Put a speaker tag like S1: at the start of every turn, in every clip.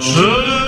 S1: 十。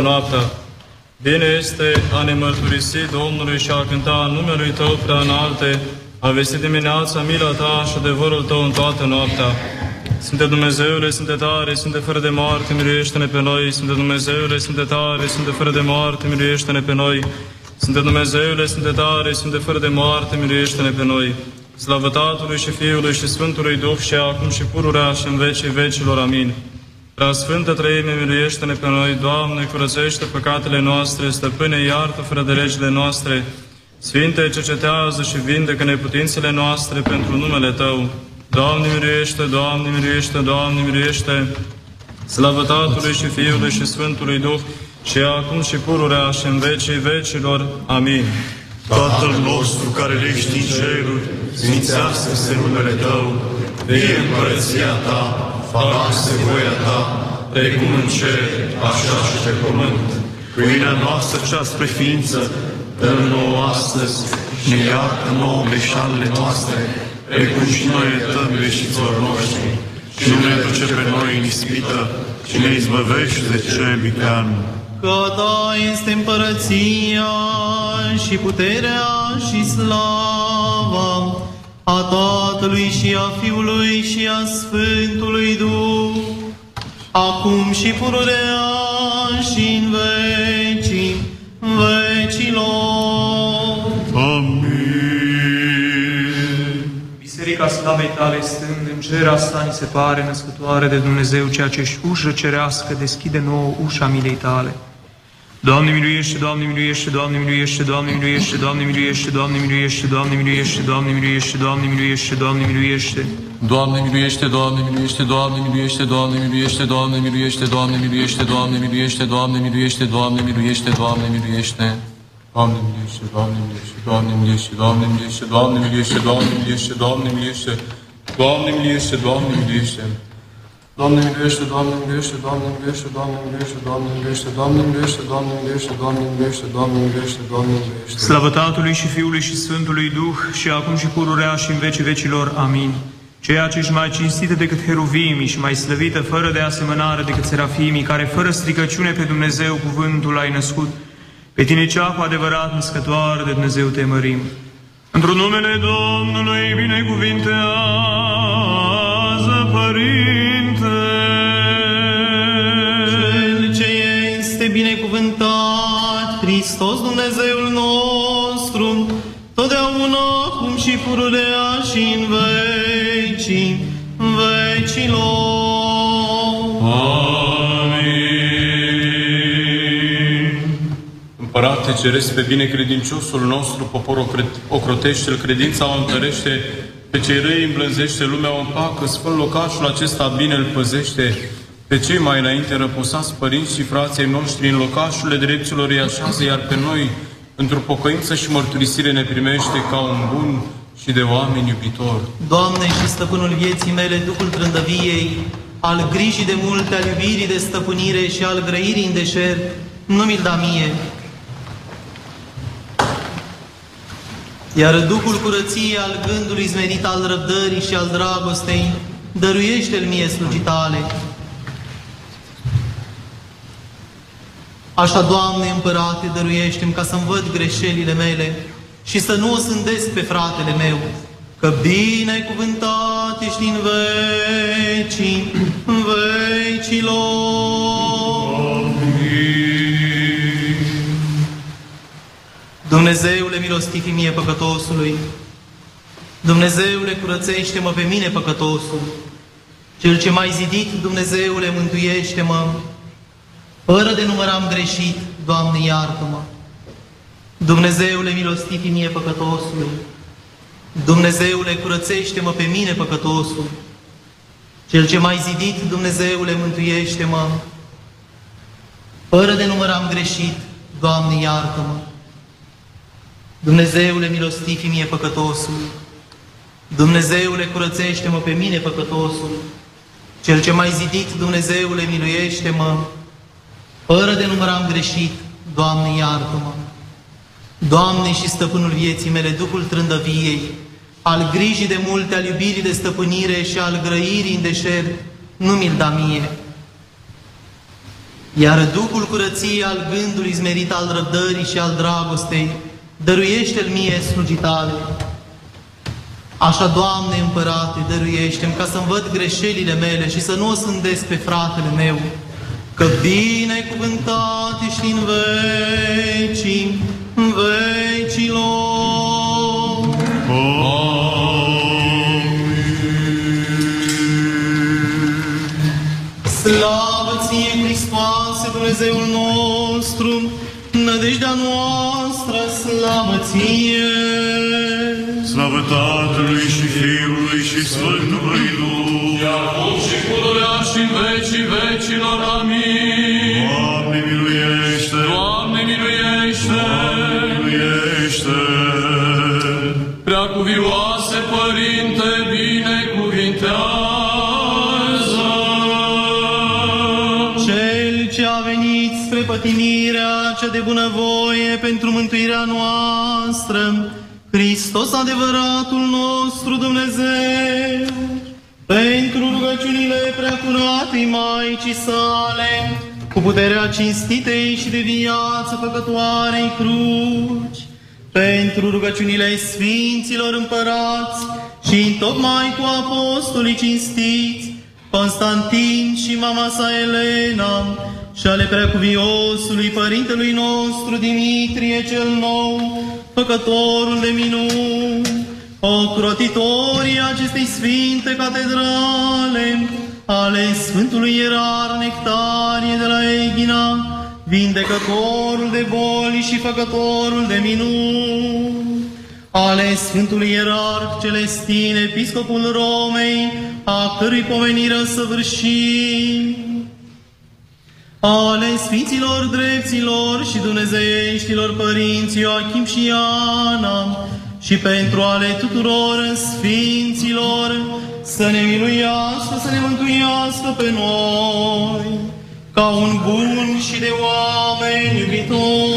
S1: Noaptea. Bine este a ne mărturisi Domnului și a cânta numele Tău prea înalte, a vesti dimineața mila Ta și adevărul Tău în toată noaptea. Sfinte Dumnezeule, Sfinte tare, Sfinte fără de moarte, miluiește-ne pe noi. Sfinte Dumnezeule, Sfinte tare, Sfinte fără de moarte, miluiește-ne pe noi. Sfinte Dumnezeule, Sfinte tare, Sfinte fără de moarte, miluiește-ne pe noi. Slavă Tatălui și Fiului și Sfântului Duh și acum și pururea și în vecii vecilor. Amin. Prea Sfântă Trăime, miluiește-ne pe noi, Doamne, curățește păcatele noastre, stăpâne, iartă fără de legile noastre. Sfinte, cercetează și vindecă neputințele noastre pentru numele Tău. Doamne, miluiește, Doamne, miluiește, Doamne, miluiește. Slavă Tatălui și Fiului și Sfântului Duh și acum și pururea și în vecii vecilor. Amin.
S2: Tatăl nostru care ești în ceruri, sfințească-se numele Tău, vie împărăția Ta, facă-se voia Ta, precum în cer, așa și pe pământ. Pâinea noastră cea spre ființă, dă nouă astăzi și ne iartă nouă greșalele noastre, precum și noi iertăm greșiților noștri. Și nu ne duce pe noi în ispită, ci ne izbăvește de cel viclean.
S3: Că a ta este împărăția și puterea și slava a Tatălui și a Fiului și a Sfântului Duh, acum și pururea și în vecii vecilor.
S2: Amin.
S4: Biserica Slavei tale stând în cer, asta ni se pare născătoare de Dumnezeu, ceea ce ești ușă cerească, deschide nouă ușa milei tale. Doamne miluiește, Doamne miluiește, Doamne miluiește, Doamne miluiește, Doamne miluiește, Doamne miluiește, Doamne miluiește, Doamne miluiește, Doamne miluiește, Doamne miluiește.
S5: Doamne miluiește, Doamne miluiește, Doamne miluiește, Doamne miluiește, Doamne miluiește, Doamne miluiește, Doamne miluiește, Doamne miluiește, Doamne miluiește, Doamne miluiește. Doamne miluiește, Doamne miluiește, Doamne miluiește, Doamne miluiește, Doamne miluiește, Doamne miluiește, Doamne miluiește, Doamne miluiește, Doamne miluiește. Doamne miluiește, Doamne miluiește, Doamne miluiește, Doamne miluiește, Doamne miluiește, Doamne miluiește, Doamne miluiește, Doamne miluiește, Doamne miluiește, Doamne miluiește.
S4: Slavă Tatălui și Fiului și Sfântului Duh și acum și pururea și în vecii vecilor. Amin. Ceea ce ești mai cinstită decât heruvimii și mai slăvită fără de asemănare decât serafimii, care fără stricăciune pe Dumnezeu cuvântul ai născut, pe tine cea cu adevărat născătoare de Dumnezeu te mărim. Într-un numele Domnului binecuvintează, Părinte.
S5: Împărate Ceresc pe binecredinciosul nostru, poporul ocrotește-l, credința o întărește, pe cei răi îmblânzește, lumea o împacă, sfânt locașul acesta bine îl păzește, pe cei mai înainte răposați părinți și frații noștri în locașurile dreptilor îi așează, iar pe noi, într-o pocăință și mărturisire ne primește ca un bun și de oameni iubitor.
S3: Doamne și stăpânul vieții mele, Duhul trândăviei, al grijii de multe, al iubirii de stăpânire și al grăirii în deșert, nu mi-l da mie. Iar Duhul curăției al gândului zmenit al răbdării și al dragostei, dăruiește-l mie slugitale. Așa, Doamne împărate, dăruiește-mi ca să-mi văd greșelile mele și să nu o sândesc pe fratele meu, că binecuvântat ești din vecii vecilor. Dumnezeule milostivii mie păcătosului, Dumnezeule curățește-mă pe mine păcătosul, Cel ce mai zidit, Dumnezeule, mântuiește-mă, fără de număr am greșit, Doamne, iartă-mă. Dumnezeule milostivii mie păcătosului, Dumnezeule curățește-mă pe mine păcătosul, Cel ce mai zidit, Dumnezeule, mântuiește-mă, fără de număr am greșit, Doamne, iartă-mă. Dumnezeule milostivii mie păcătosul, Dumnezeule curățește-mă pe mine păcătosul, Cel ce mai zidit, Dumnezeule, miluiește-mă, fără de număr am greșit, Doamne, iartă-mă. Doamne și stăpânul vieții mele, Duhul trândăviei, al grijii de multe, al iubirii de stăpânire și al grăirii în deșert, nu mi-l da mie. Iar Duhul curăției al gândului zmerit al răbdării și al dragostei, dăruiește-l mie slugitale. Așa, Doamne împărate, dăruiește-mi ca să-mi văd greșelile mele și să nu o sândesc pe fratele meu, că binecuvântat ești în vecii vecilor. Slavă ție, Hristoase, Dumnezeul nostru, nădejdea noastră, slavă ție!
S2: Slavă Tatălui și Fiului și Sfântului Duh!
S6: Acum și pururea și în vecii vecilor. Amin.
S2: Doamne miluiește!
S6: Doamne miluiește!
S2: Miluiește!
S6: Prea cuvioase Părinte, binecuvintează!
S3: Venit spre pătimirea cea de bunăvoie pentru mântuirea noastră, Hristos adevăratul nostru Dumnezeu, pentru rugăciunile preacuratei Maicii sale, cu puterea cinstitei și de viață făcătoarei cruci, pentru rugăciunile Sfinților Împărați și tocmai cu apostolii cinstiți, Constantin și mama sa Elena, și ale preacuviosului Părintelui nostru Dimitrie cel Nou, făcătorul de minuni, ocrotitorii acestei sfinte catedrale, ale Sfântului Ierar Nectarie de la Eghina, vindecătorul de boli și făcătorul de minuni, ale Sfântului Ierarh Celestin, Episcopul Romei, a cărui pomenire săvârșim, ale Sfinților Drepților și Dumnezeieștilor Părinți Ioachim și Ana, și pentru ale tuturor Sfinților, să ne miluiască, să ne mântuiască pe noi, ca un bun și de oameni iubitor.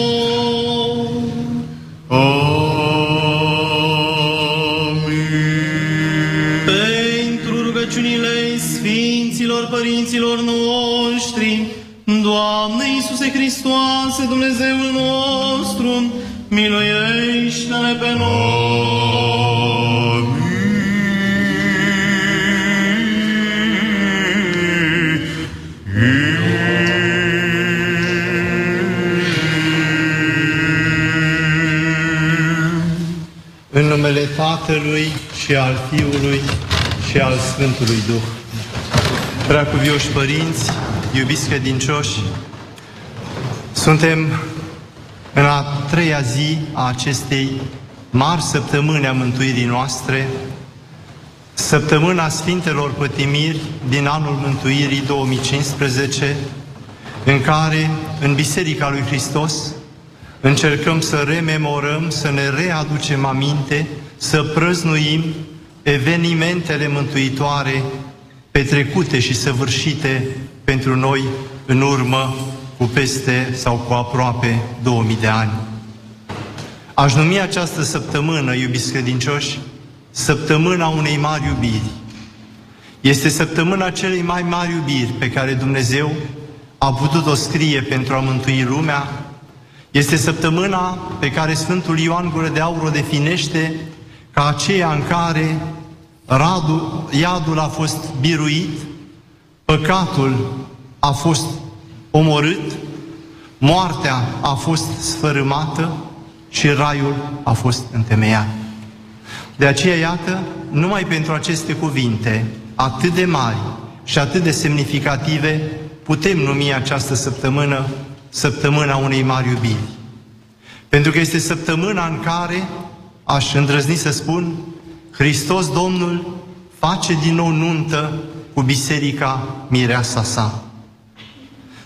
S3: Dumnezeul nostru, miluiește-ne pe noi.
S7: În numele Tatălui și al Fiului și al Sfântului Duh. Preacuvioși părinți, iubiți credincioși, suntem în a treia zi a acestei mari săptămâni a mântuirii noastre, săptămâna Sfintelor Pătimiri din anul mântuirii 2015, în care, în Biserica lui Hristos, încercăm să rememorăm, să ne readucem aminte, să prăznuim evenimentele mântuitoare petrecute și săvârșite pentru noi în urmă cu peste sau cu aproape 2000 de ani. Aș numi această săptămână, iubiți credincioși, săptămâna unei mari iubiri. Este săptămâna celei mai mari iubiri pe care Dumnezeu a putut-o scrie pentru a mântui lumea. Este săptămâna pe care Sfântul Ioan Gură de Aur o definește ca aceea în care radul, iadul a fost biruit, păcatul a fost omorât, moartea a fost sfărâmată și raiul a fost întemeiat. De aceea, iată, numai pentru aceste cuvinte atât de mari și atât de semnificative, putem numi această săptămână săptămâna unei mari iubiri. Pentru că este săptămâna în care, aș îndrăzni să spun, Hristos Domnul face din nou nuntă cu biserica mireasa sa.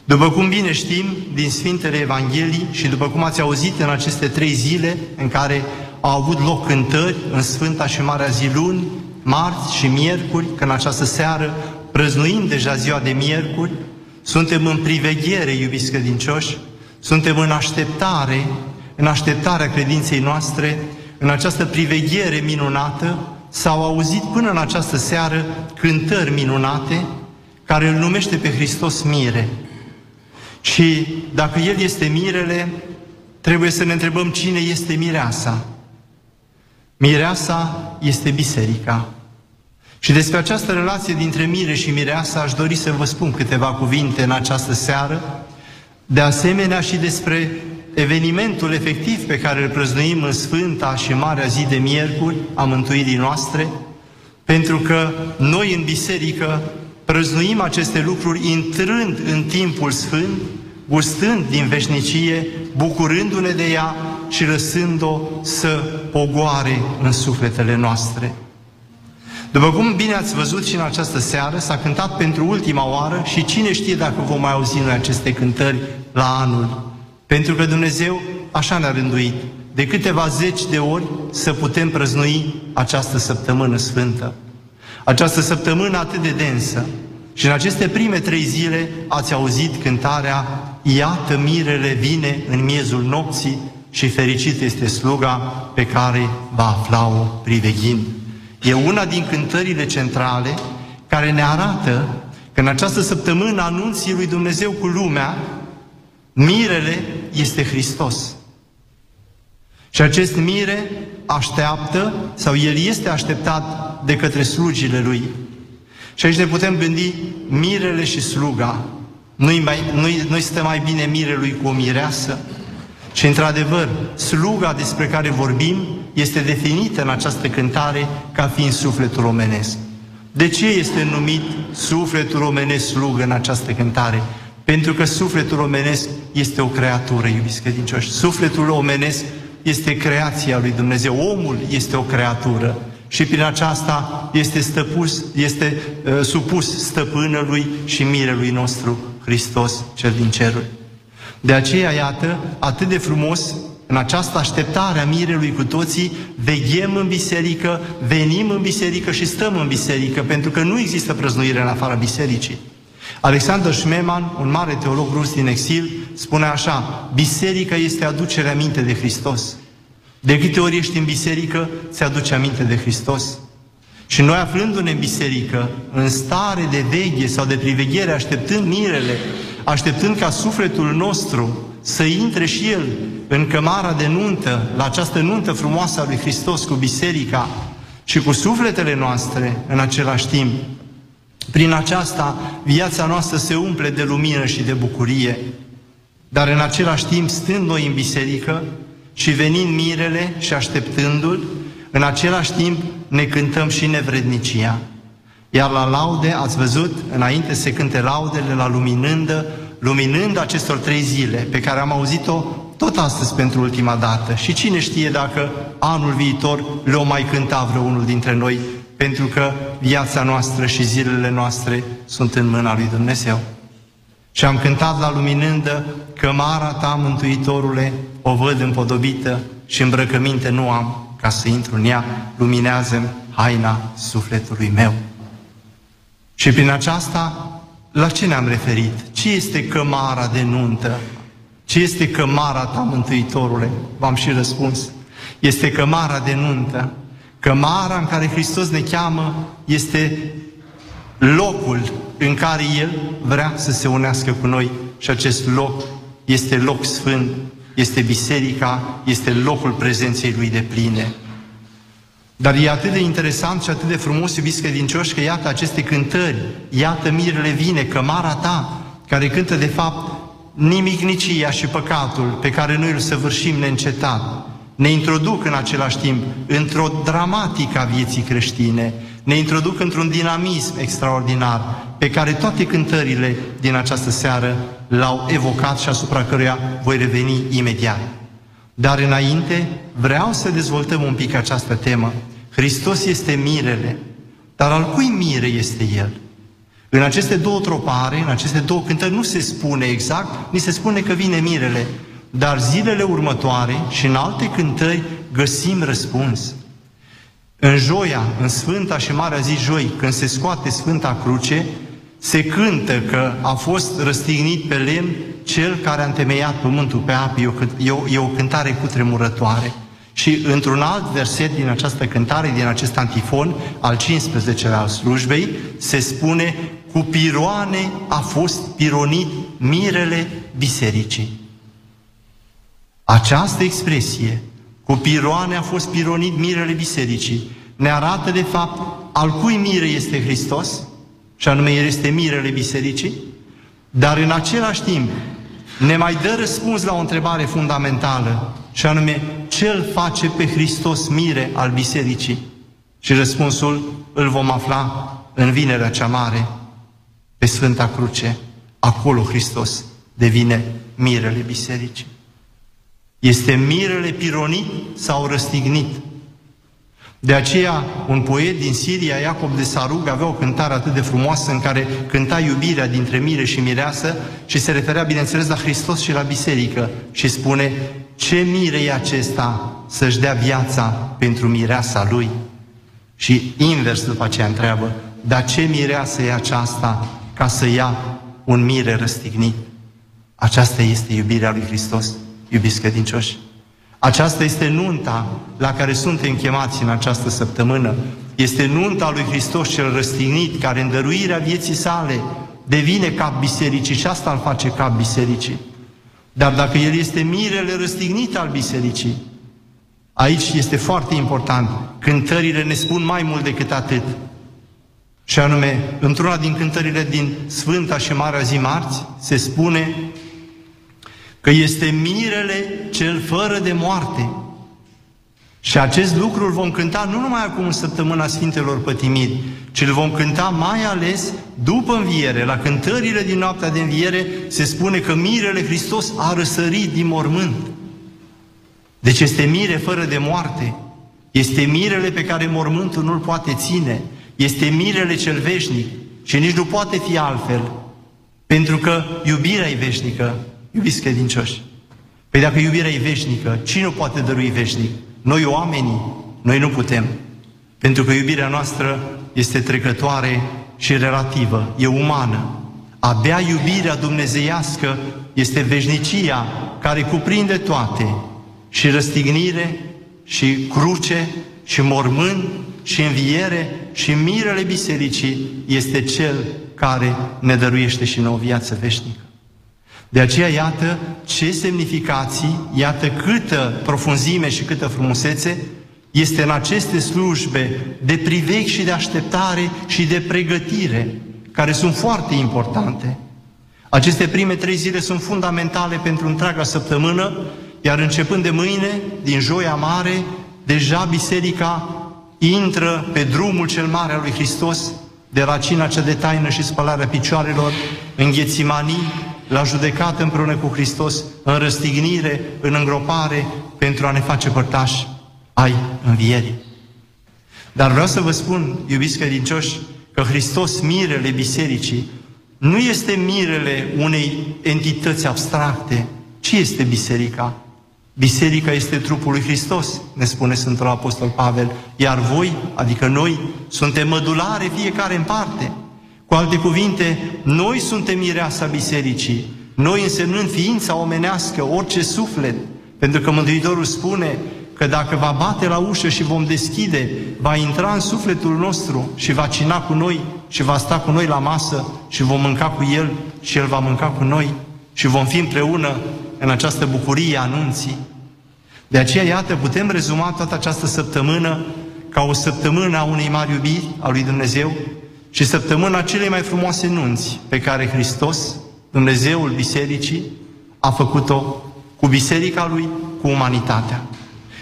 S7: După cum bine știm din Sfintele Evanghelii și după cum ați auzit în aceste trei zile în care au avut loc cântări în Sfânta și Marea Zi luni, marți și miercuri, că în această seară prăznuim deja ziua de miercuri, suntem în priveghere, iubiți credincioși, suntem în așteptare, în așteptarea credinței noastre, în această priveghere minunată, s-au auzit până în această seară cântări minunate care îl numește pe Hristos mire. Și dacă El este mirele, trebuie să ne întrebăm cine este mireasa. Mireasa este biserica. Și despre această relație dintre mire și mireasa aș dori să vă spun câteva cuvinte în această seară, de asemenea și despre evenimentul efectiv pe care îl prăznuim în Sfânta și Marea Zi de Miercuri a mântuirii noastre, pentru că noi în biserică prăznuim aceste lucruri intrând în timpul sfânt, gustând din veșnicie, bucurându-ne de ea și lăsând-o să pogoare în sufletele noastre. După cum bine ați văzut și în această seară, s-a cântat pentru ultima oară și cine știe dacă vom mai auzi noi aceste cântări la anul. Pentru că Dumnezeu așa ne-a rânduit, de câteva zeci de ori să putem prăznui această săptămână sfântă. Această săptămână atât de densă. Și în aceste prime trei zile ați auzit cântarea Iată mirele vine în miezul nopții și fericit este sluga pe care va afla-o priveghind. E una din cântările centrale care ne arată că în această săptămână anunții lui Dumnezeu cu lumea, mirele este Hristos. Și acest mire așteaptă, sau el este așteptat de către slugile lui. Și aici ne putem gândi mirele și sluga. Nu-i, mai, nu-i, nu stă mai bine mirelui cu o mireasă? Și într-adevăr, sluga despre care vorbim este definită în această cântare ca fiind sufletul omenesc. De ce este numit sufletul omenesc slugă în această cântare? Pentru că sufletul omenesc este o creatură, iubiți credincioși. Sufletul omenesc este creația lui Dumnezeu. Omul este o creatură și prin aceasta este, stăpus, este uh, supus stăpânului și mirelui nostru, Hristos cel din ceruri. De aceea, iată, atât de frumos, în această așteptare a mirelui cu toții, veghem în biserică, venim în biserică și stăm în biserică, pentru că nu există prăznuire în afara bisericii. Alexander Schmemann, un mare teolog rus din exil, spune așa, biserica este aducerea minte de Hristos. De câte ori ești în biserică, ți aduce aminte de Hristos. Și noi aflându-ne în biserică, în stare de veghe sau de priveghere, așteptând mirele, așteptând ca sufletul nostru să intre și el în cămara de nuntă, la această nuntă frumoasă a lui Hristos cu biserica și cu sufletele noastre în același timp, prin aceasta, viața noastră se umple de lumină și de bucurie, dar în același timp, stând noi în biserică și venind mirele și așteptându-l, în același timp ne cântăm și nevrednicia. Iar la laude, ați văzut, înainte se cânte laudele la luminândă, luminând acestor trei zile, pe care am auzit-o tot astăzi pentru ultima dată. Și cine știe dacă anul viitor le-o mai cânta vreunul dintre noi, pentru că viața noastră și zilele noastre sunt în mâna lui Dumnezeu. Și am cântat la luminândă, cămara ta, Mântuitorule, o văd împodobită și îmbrăcăminte nu am ca să intru în ea, luminează haina sufletului meu. Și prin aceasta, la ce ne-am referit? Ce este cămara de nuntă? Ce este cămara ta, Mântuitorule? V-am și răspuns. Este cămara de nuntă. Cămara în care Hristos ne cheamă este locul în care El vrea să se unească cu noi și acest loc este loc sfânt, este biserica, este locul prezenței Lui de pline. Dar e atât de interesant și atât de frumos, iubiți credincioși, că iată aceste cântări, iată mirele vine, cămara ta, care cântă de fapt nimicnicia și păcatul pe care noi îl săvârșim neîncetat, ne introduc în același timp într-o dramatică a vieții creștine, ne introduc într-un dinamism extraordinar pe care toate cântările din această seară l-au evocat și asupra căruia voi reveni imediat. Dar înainte vreau să dezvoltăm un pic această temă. Hristos este mirele, dar al cui mire este El? În aceste două tropare, în aceste două cântări, nu se spune exact, ni se spune că vine mirele, dar zilele următoare și în alte cântări găsim răspuns. În joia, în Sfânta și Marea Zi Joi, când se scoate Sfânta Cruce, se cântă că a fost răstignit pe lemn cel care a întemeiat pământul pe apă. E o, e o, e o cântare cu tremurătoare. Și într-un alt verset din această cântare, din acest antifon, al 15-lea al slujbei, se spune cu piroane a fost pironit mirele bisericii. Această expresie, cu piroane a fost pironit mirele bisericii, ne arată de fapt al cui mire este Hristos, și anume El este mirele bisericii, dar în același timp ne mai dă răspuns la o întrebare fundamentală, și anume, ce îl face pe Hristos mire al bisericii? Și răspunsul îl vom afla în vinerea cea mare, pe Sfânta Cruce. Acolo Hristos devine mirele bisericii. Este mirele pironit sau răstignit. De aceea, un poet din Siria, Iacob de Sarug, avea o cântare atât de frumoasă în care cânta iubirea dintre mire și mireasă și se referea, bineînțeles, la Hristos și la biserică și spune ce mire e acesta să-și dea viața pentru mireasa lui? Și invers după aceea întreabă, dar ce mireasă e aceasta ca să ia un mire răstignit? Aceasta este iubirea lui Hristos, iubiți credincioși. Aceasta este nunta la care suntem chemați în această săptămână. Este nunta lui Hristos cel răstignit, care în dăruirea vieții sale devine cap bisericii și asta îl face cap bisericii. Dar dacă El este mirele răstignit al bisericii, aici este foarte important. Cântările ne spun mai mult decât atât. Și anume, într-una din cântările din Sfânta și Marea Zi Marți, se spune că este mirele cel fără de moarte. Și acest lucru îl vom cânta nu numai acum în săptămâna Sfintelor Pătimiri, ci îl vom cânta mai ales după înviere. La cântările din noaptea de înviere se spune că mirele Hristos a răsărit din mormânt. Deci este mire fără de moarte. Este mirele pe care mormântul nu-l poate ține. Este mirele cel veșnic și nici nu poate fi altfel. Pentru că iubirea e veșnică, iubiți credincioși. Păi dacă iubirea e veșnică, cine nu poate dărui veșnic? Noi oamenii, noi nu putem. Pentru că iubirea noastră este trecătoare și relativă, e umană. Abia iubirea dumnezeiască este veșnicia care cuprinde toate, și răstignire, și cruce, și mormânt, și înviere, și mirele bisericii este Cel care ne dăruiește și nouă viață veșnică. De aceea, iată ce semnificații, iată câtă profunzime și câtă frumusețe este în aceste slujbe de privec și de așteptare și de pregătire, care sunt foarte importante. Aceste prime trei zile sunt fundamentale pentru întreaga săptămână, iar începând de mâine, din Joia Mare, deja Biserica intră pe drumul cel mare al lui Hristos, de racina cea de taină și spălarea picioarelor, în ghețimanii, la judecată împreună cu Hristos, în răstignire, în îngropare, pentru a ne face părtași ai învierii. Dar vreau să vă spun, iubiți credincioși, că Hristos, mirele bisericii, nu este mirele unei entități abstracte, ci este biserica. Biserica este trupul lui Hristos, ne spune Sfântul Apostol Pavel, iar voi, adică noi, suntem mădulare fiecare în parte. Cu alte cuvinte, noi suntem mireasa bisericii, noi însemnând ființa omenească, orice suflet, pentru că Mântuitorul spune că dacă va bate la ușă și vom deschide, va intra în sufletul nostru și va cina cu noi și va sta cu noi la masă și vom mânca cu El și El va mânca cu noi și vom fi împreună în această bucurie anunții. De aceea, iată, putem rezuma toată această săptămână ca o săptămână a unei mari iubiri a lui Dumnezeu și săptămâna celei mai frumoase nunți pe care Hristos, Dumnezeul Bisericii, a făcut-o cu biserica lui, cu umanitatea.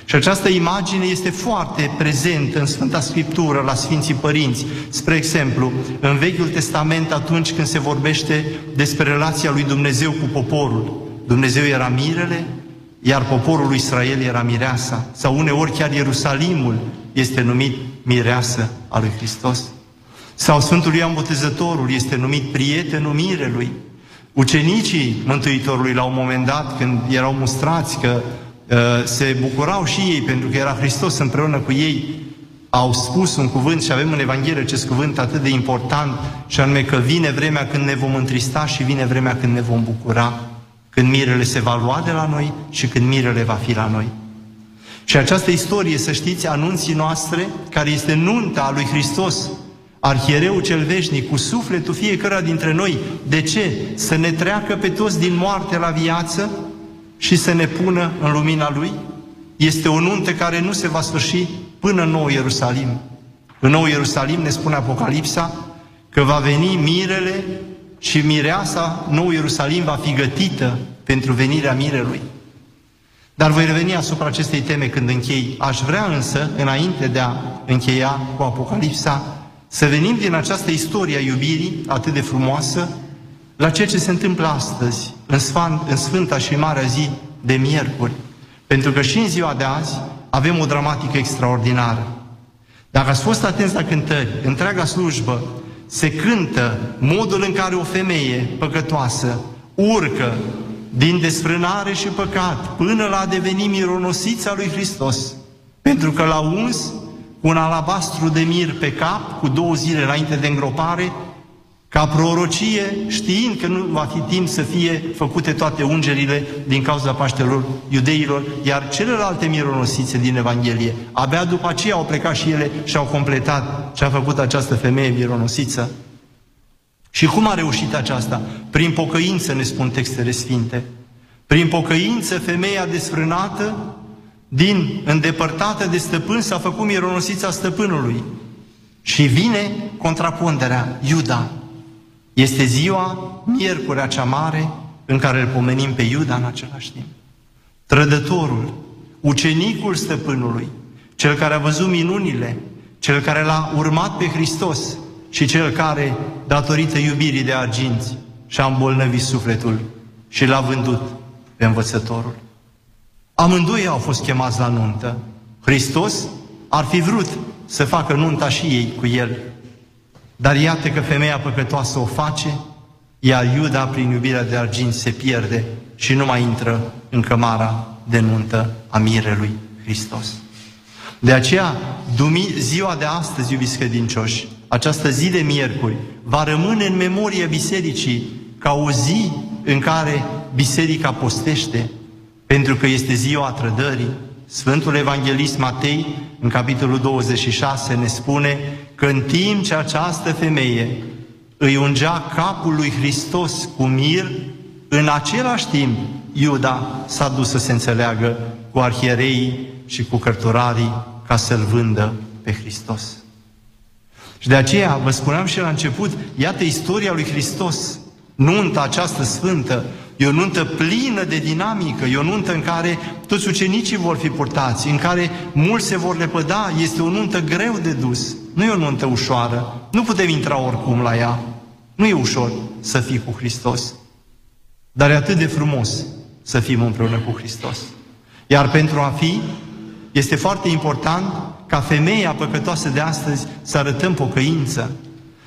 S7: Și această imagine este foarte prezentă în Sfânta Scriptură, la Sfinții Părinți. Spre exemplu, în Vechiul Testament, atunci când se vorbește despre relația lui Dumnezeu cu poporul, Dumnezeu era mirele, iar poporul lui Israel era mireasa. Sau uneori chiar Ierusalimul este numit mireasă a lui Hristos. Sau Sfântul Ioan Botezătorul este numit prietenul mirelui. Ucenicii Mântuitorului la un moment dat, când erau mustrați că uh, se bucurau și ei pentru că era Hristos împreună cu ei, au spus un cuvânt și avem în Evanghelie acest cuvânt atât de important și anume că vine vremea când ne vom întrista și vine vremea când ne vom bucura, când mirele se va lua de la noi și când mirele va fi la noi. Și această istorie, să știți, anunții noastre, care este nunta a lui Hristos, arhiereu cel veșnic, cu sufletul fiecare dintre noi. De ce? Să ne treacă pe toți din moarte la viață și să ne pună în lumina Lui? Este o nuntă care nu se va sfârși până în Nou Ierusalim. În Nou Ierusalim ne spune Apocalipsa că va veni mirele și mireasa Nou Ierusalim va fi gătită pentru venirea mirelui. Dar voi reveni asupra acestei teme când închei. Aș vrea însă, înainte de a încheia cu Apocalipsa, să venim din această istorie a iubirii atât de frumoasă la ceea ce se întâmplă astăzi, în, Sfânt, în Sfânta și Marea Zi de Miercuri. Pentru că și în ziua de azi avem o dramatică extraordinară. Dacă ați fost atenți la cântări, întreaga slujbă se cântă modul în care o femeie păcătoasă urcă din desfrânare și păcat până la a deveni mironosița lui Hristos. Pentru că l-a uns cu un alabastru de mir pe cap, cu două zile înainte de îngropare, ca prorocie, știind că nu va fi timp să fie făcute toate ungerile din cauza Paștelor iudeilor, iar celelalte mironosițe din Evanghelie, abia după aceea au plecat și ele și au completat ce a făcut această femeie mironosiță. Și cum a reușit aceasta? Prin pocăință, ne spun textele sfinte. Prin pocăință, femeia desfrânată, din îndepărtată de stăpân, s-a făcut mironosița stăpânului. Și vine contraponderea, Iuda. Este ziua, miercurea cea mare, în care îl pomenim pe Iuda în același timp. Trădătorul, ucenicul stăpânului, cel care a văzut minunile, cel care l-a urmat pe Hristos și cel care, datorită iubirii de arginți, și-a îmbolnăvit sufletul și l-a vândut pe învățătorul. Amândoi au fost chemați la nuntă. Hristos ar fi vrut să facă nunta și ei cu el. Dar iată că femeia păcătoasă o face, iar Iuda, prin iubirea de argint, se pierde și nu mai intră în cămara de nuntă a mirelui Hristos. De aceea, ziua de astăzi, iubiți credincioși, această zi de miercuri, va rămâne în memoria bisericii ca o zi în care biserica postește, pentru că este ziua trădării. Sfântul Evanghelist Matei, în capitolul 26, ne spune că în timp ce această femeie îi ungea capul lui Hristos cu mir, în același timp Iuda s-a dus să se înțeleagă cu arhiereii și cu cărturarii ca să-L vândă pe Hristos. Și de aceea, vă spuneam și la început, iată istoria lui Hristos, nunta această sfântă, E o nuntă plină de dinamică, e o nuntă în care toți ucenicii vor fi purtați, în care mulți se vor lepăda, este o nuntă greu de dus. Nu e o nuntă ușoară, nu putem intra oricum la ea. Nu e ușor să fii cu Hristos, dar e atât de frumos să fim împreună cu Hristos. Iar pentru a fi, este foarte important ca femeia păcătoasă de astăzi să arătăm pocăință.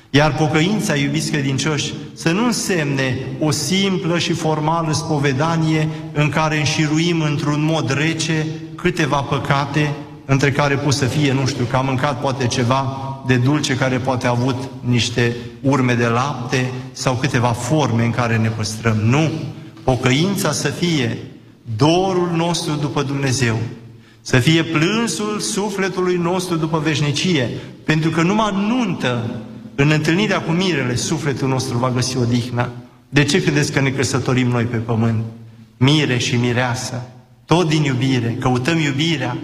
S7: Iar pocăința, iubiți credincioși, să nu însemne o simplă și formală spovedanie în care înșiruim într-un mod rece câteva păcate, între care pot să fie, nu știu, că am mâncat poate ceva de dulce care poate a avut niște urme de lapte sau câteva forme în care ne păstrăm. Nu! Pocăința să fie dorul nostru după Dumnezeu, să fie plânsul sufletului nostru după veșnicie, pentru că numai nuntă, în întâlnirea cu mirele, sufletul nostru va găsi odihnă. De ce credeți că ne căsătorim noi pe pământ? Mire și mireasă, tot din iubire, căutăm iubirea,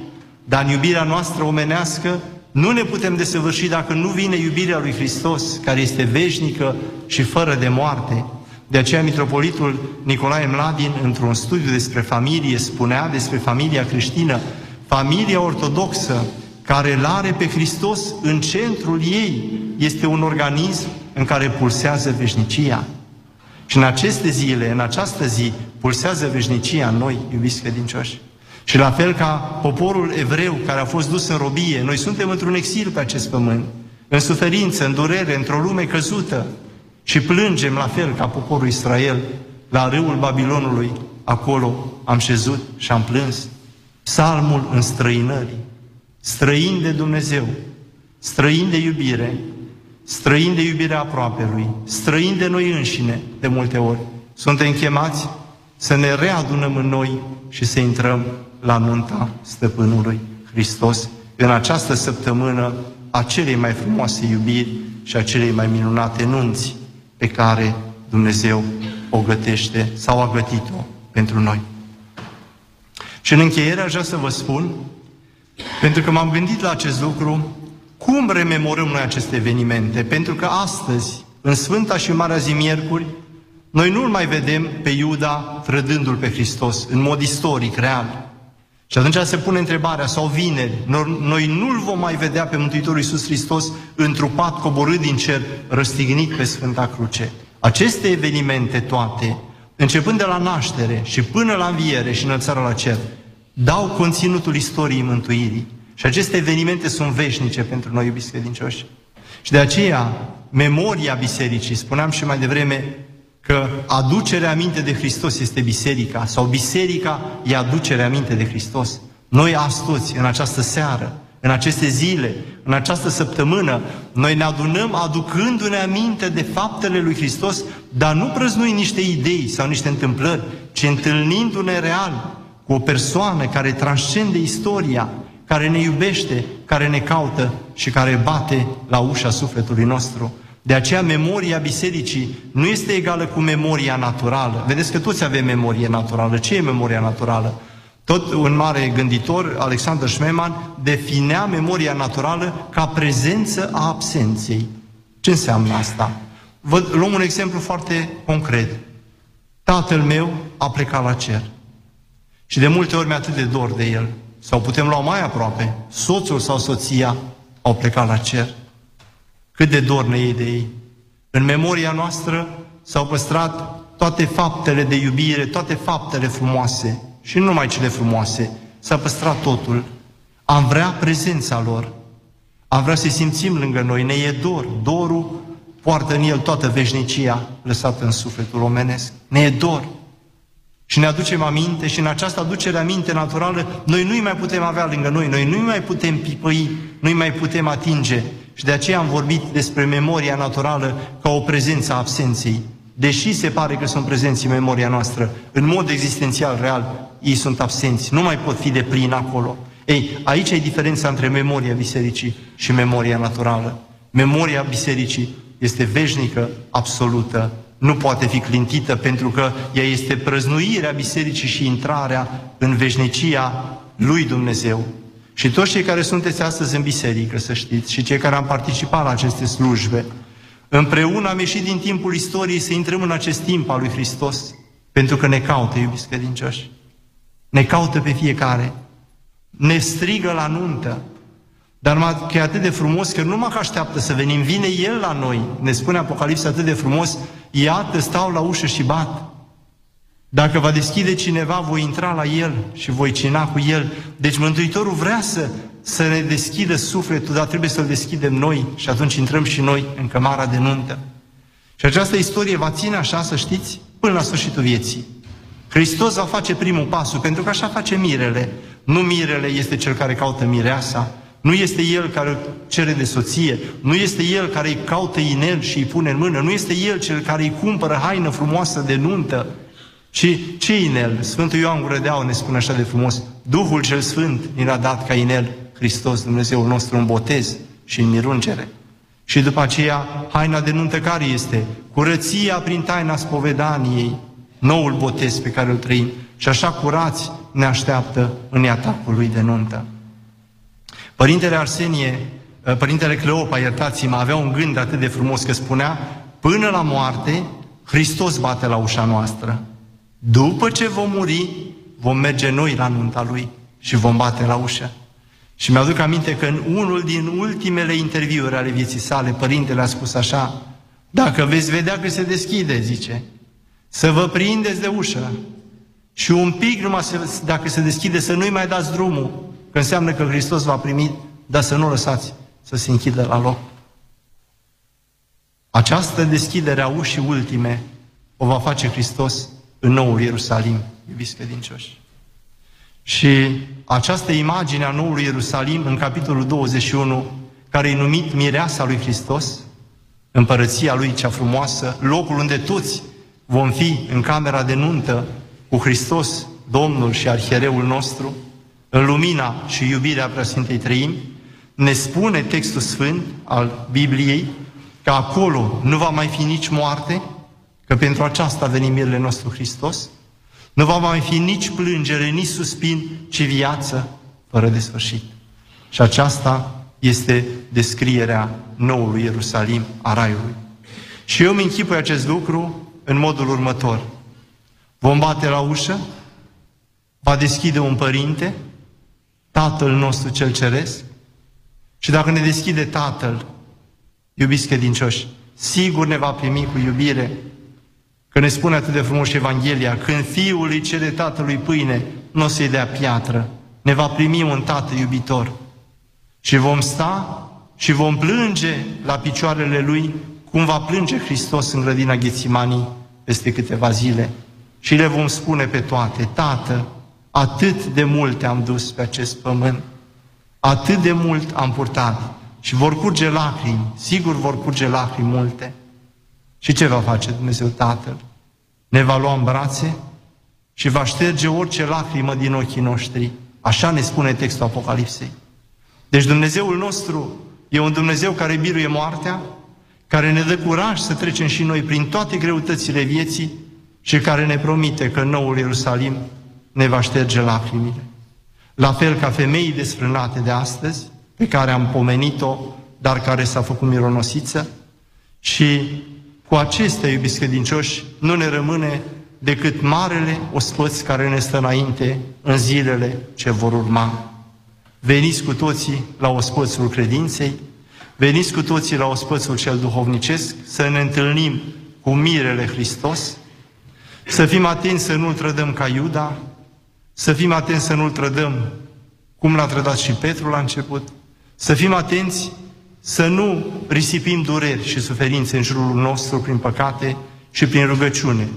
S7: dar în iubirea noastră omenească nu ne putem desăvârși dacă nu vine iubirea lui Hristos, care este veșnică și fără de moarte. De aceea Mitropolitul Nicolae Mladin, într-un studiu despre familie, spunea despre familia creștină, familia ortodoxă, care îl are pe Hristos în centrul ei, este un organism în care pulsează veșnicia. Și în aceste zile, în această zi, pulsează veșnicia în noi, iubiți credincioși. Și la fel ca poporul evreu care a fost dus în robie, noi suntem într-un exil pe acest pământ, în suferință, în durere, într-o lume căzută și plângem la fel ca poporul Israel la râul Babilonului, acolo am șezut și am plâns. Psalmul în străinării, străin de Dumnezeu, străin de iubire, străin de iubirea aproapelui, străin de noi înșine, de multe ori. Suntem chemați să ne readunăm în noi și să intrăm la nunta Stăpânului Hristos în această săptămână a celei mai frumoase iubiri și a celei mai minunate nunți pe care Dumnezeu o gătește sau a gătit-o pentru noi. Și în încheiere aș vrea să vă spun, pentru că m-am gândit la acest lucru, cum rememorăm noi aceste evenimente? Pentru că astăzi, în Sfânta și Marea Zi Miercuri, noi nu-L mai vedem pe Iuda trădându-L pe Hristos, în mod istoric, real. Și atunci se pune întrebarea, sau vineri, noi nu-L vom mai vedea pe Mântuitorul Iisus Hristos întrupat, coborât din cer, răstignit pe Sfânta Cruce. Aceste evenimente toate, începând de la naștere și până la înviere și înălțarea la cer, dau conținutul istoriei mântuirii. Și aceste evenimente sunt veșnice pentru noi, iubiți credincioși. Și de aceea, memoria bisericii, spuneam și mai devreme, că aducerea aminte de Hristos este biserica sau biserica e aducerea aminte de Hristos. Noi astăzi, în această seară, în aceste zile, în această săptămână, noi ne adunăm aducându-ne aminte de faptele lui Hristos, dar nu prăznui niște idei sau niște întâmplări, ci întâlnindu-ne real cu o persoană care transcende istoria, care ne iubește, care ne caută și care bate la ușa sufletului nostru. De aceea memoria bisericii nu este egală cu memoria naturală. Vedeți că toți avem memorie naturală. Ce e memoria naturală? Tot un mare gânditor, Alexander Schmemann, definea memoria naturală ca prezență a absenței. Ce înseamnă asta? Vă luăm un exemplu foarte concret. Tatăl meu a plecat la cer. Și de multe ori mi-a atât de dor de el. Sau putem lua mai aproape. Soțul sau soția au plecat la cer. Cât de dor ne e de ei. În memoria noastră s-au păstrat toate faptele de iubire, toate faptele frumoase și nu numai cele frumoase. S-a păstrat totul. Am vrea prezența lor. Am vrea să simțim lângă noi. Ne e dor. Dorul poartă în el toată veșnicia lăsată în sufletul omenesc. Ne e dor. Și ne aducem aminte și în această aducere aminte naturală, noi nu-i mai putem avea lângă noi, noi nu-i mai putem pipăi, nu-i mai putem atinge. Și de aceea am vorbit despre memoria naturală ca o prezență a absenței. Deși se pare că sunt prezenți în memoria noastră, în mod existențial real, ei sunt absenți, nu mai pot fi de plin acolo. Ei, aici e diferența între memoria bisericii și memoria naturală. Memoria bisericii este veșnică, absolută, nu poate fi clintită pentru că ea este prăznuirea bisericii și intrarea în veșnicia lui Dumnezeu. Și toți cei care sunteți astăzi în biserică, să știți, și cei care am participat la aceste slujbe, împreună am ieșit din timpul istoriei să intrăm în acest timp al lui Hristos, pentru că ne caută, iubiți credincioși. Ne caută pe fiecare. Ne strigă la nuntă. Dar că e atât de frumos că nu numai că așteaptă să venim, vine El la noi. Ne spune Apocalipsa atât de frumos, iată, stau la ușă și bat. Dacă va deschide cineva, voi intra la El și voi cina cu El. Deci Mântuitorul vrea să, să ne deschidă sufletul, dar trebuie să-L deschidem noi și atunci intrăm și noi în cămara de nuntă. Și această istorie va ține așa, să știți, până la sfârșitul vieții. Hristos va face primul pasul, pentru că așa face mirele. Nu mirele este cel care caută mireasa, nu este el care cere de soție, nu este el care îi caută inel și îi pune în mână, nu este el cel care îi cumpără haină frumoasă de nuntă, ci ce inel? Sfântul Ioan Gurădeau ne spune așa de frumos, Duhul cel Sfânt ni l-a dat ca inel Hristos, Dumnezeul nostru, în botez și în mirungere. Și după aceea, haina de nuntă care este? Curăția prin taina spovedaniei, noul botez pe care îl trăim. Și așa curați ne așteaptă în atacul lui de nuntă. Părintele Arsenie, ă, Părintele Cleopa, iertați-mă, avea un gând atât de frumos că spunea, până la moarte, Hristos bate la ușa noastră. După ce vom muri, vom merge noi la nunta Lui și vom bate la ușă. Și mi-aduc aminte că în unul din ultimele interviuri ale vieții sale, Părintele a spus așa, dacă veți vedea că se deschide, zice, să vă prindeți de ușă și un pic numai să, dacă se deschide să nu-i mai dați drumul, că înseamnă că Hristos va primi, dar să nu lăsați să se închidă la loc. Această deschidere a ușii ultime o va face Hristos în noul Ierusalim, iubiți credincioși. Și această imagine a noului Ierusalim, în capitolul 21, care e numit Mireasa lui Hristos, împărăția lui cea frumoasă, locul unde toți vom fi în camera de nuntă cu Hristos, Domnul și Arhiereul nostru, în lumina și iubirea Preasfintei Trăimi, ne spune textul sfânt al Bibliei că acolo nu va mai fi nici moarte, că pentru aceasta a venit mirele nostru Hristos, nu va mai fi nici plângere, nici suspin, ci viață fără de sfârșit. Și aceasta este descrierea noului Ierusalim, a Raiului. Și eu îmi închipui acest lucru în modul următor. Vom bate la ușă, va deschide un părinte, Tatăl nostru cel ceresc, și dacă ne deschide Tatăl, iubiți credincioși, sigur ne va primi cu iubire, că ne spune atât de frumos Evanghelia, când Fiul îi cere Tatălui pâine, nu o să-i dea piatră, ne va primi un Tată iubitor. Și vom sta și vom plânge la picioarele Lui, cum va plânge Hristos în grădina Ghețimanii peste câteva zile. Și le vom spune pe toate, Tată, atât de multe am dus pe acest pământ, atât de mult am purtat și vor curge lacrimi, sigur vor curge lacrimi multe. Și ce va face Dumnezeu Tatăl? Ne va lua în brațe și va șterge orice lacrimă din ochii noștri. Așa ne spune textul Apocalipsei. Deci Dumnezeul nostru e un Dumnezeu care biruie moartea, care ne dă curaj să trecem și noi prin toate greutățile vieții și care ne promite că noul Ierusalim ne va șterge lacrimile. La fel ca femeii desfrânate de astăzi, pe care am pomenit-o, dar care s-a făcut mironosiță, și cu acestea, iubiți credincioși, nu ne rămâne decât marele ospăț care ne stă înainte în zilele ce vor urma. Veniți cu toții la ospățul credinței, veniți cu toții la ospățul cel duhovnicesc, să ne întâlnim cu mirele Hristos, să fim atenți să nu-L trădăm ca Iuda, să fim atenți să nu-L trădăm cum l-a trădat și Petru la început, să fim atenți să nu risipim dureri și suferințe în jurul nostru prin păcate și prin rugăciune,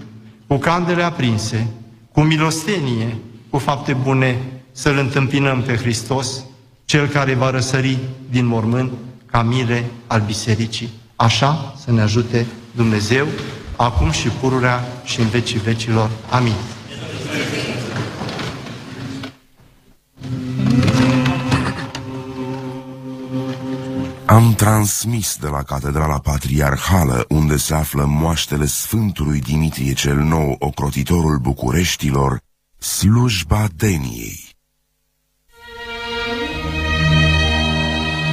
S7: cu candele aprinse, cu milostenie, cu fapte bune, să-L întâmpinăm pe Hristos, Cel care va răsări din mormânt ca mire al bisericii. Așa să ne ajute Dumnezeu, acum și pururea și în vecii vecilor. Amin.
S8: Am transmis de la Catedrala Patriarhală, unde se află moaștele Sfântului Dimitrie cel Nou, ocrotitorul Bucureștilor, slujba Deniei.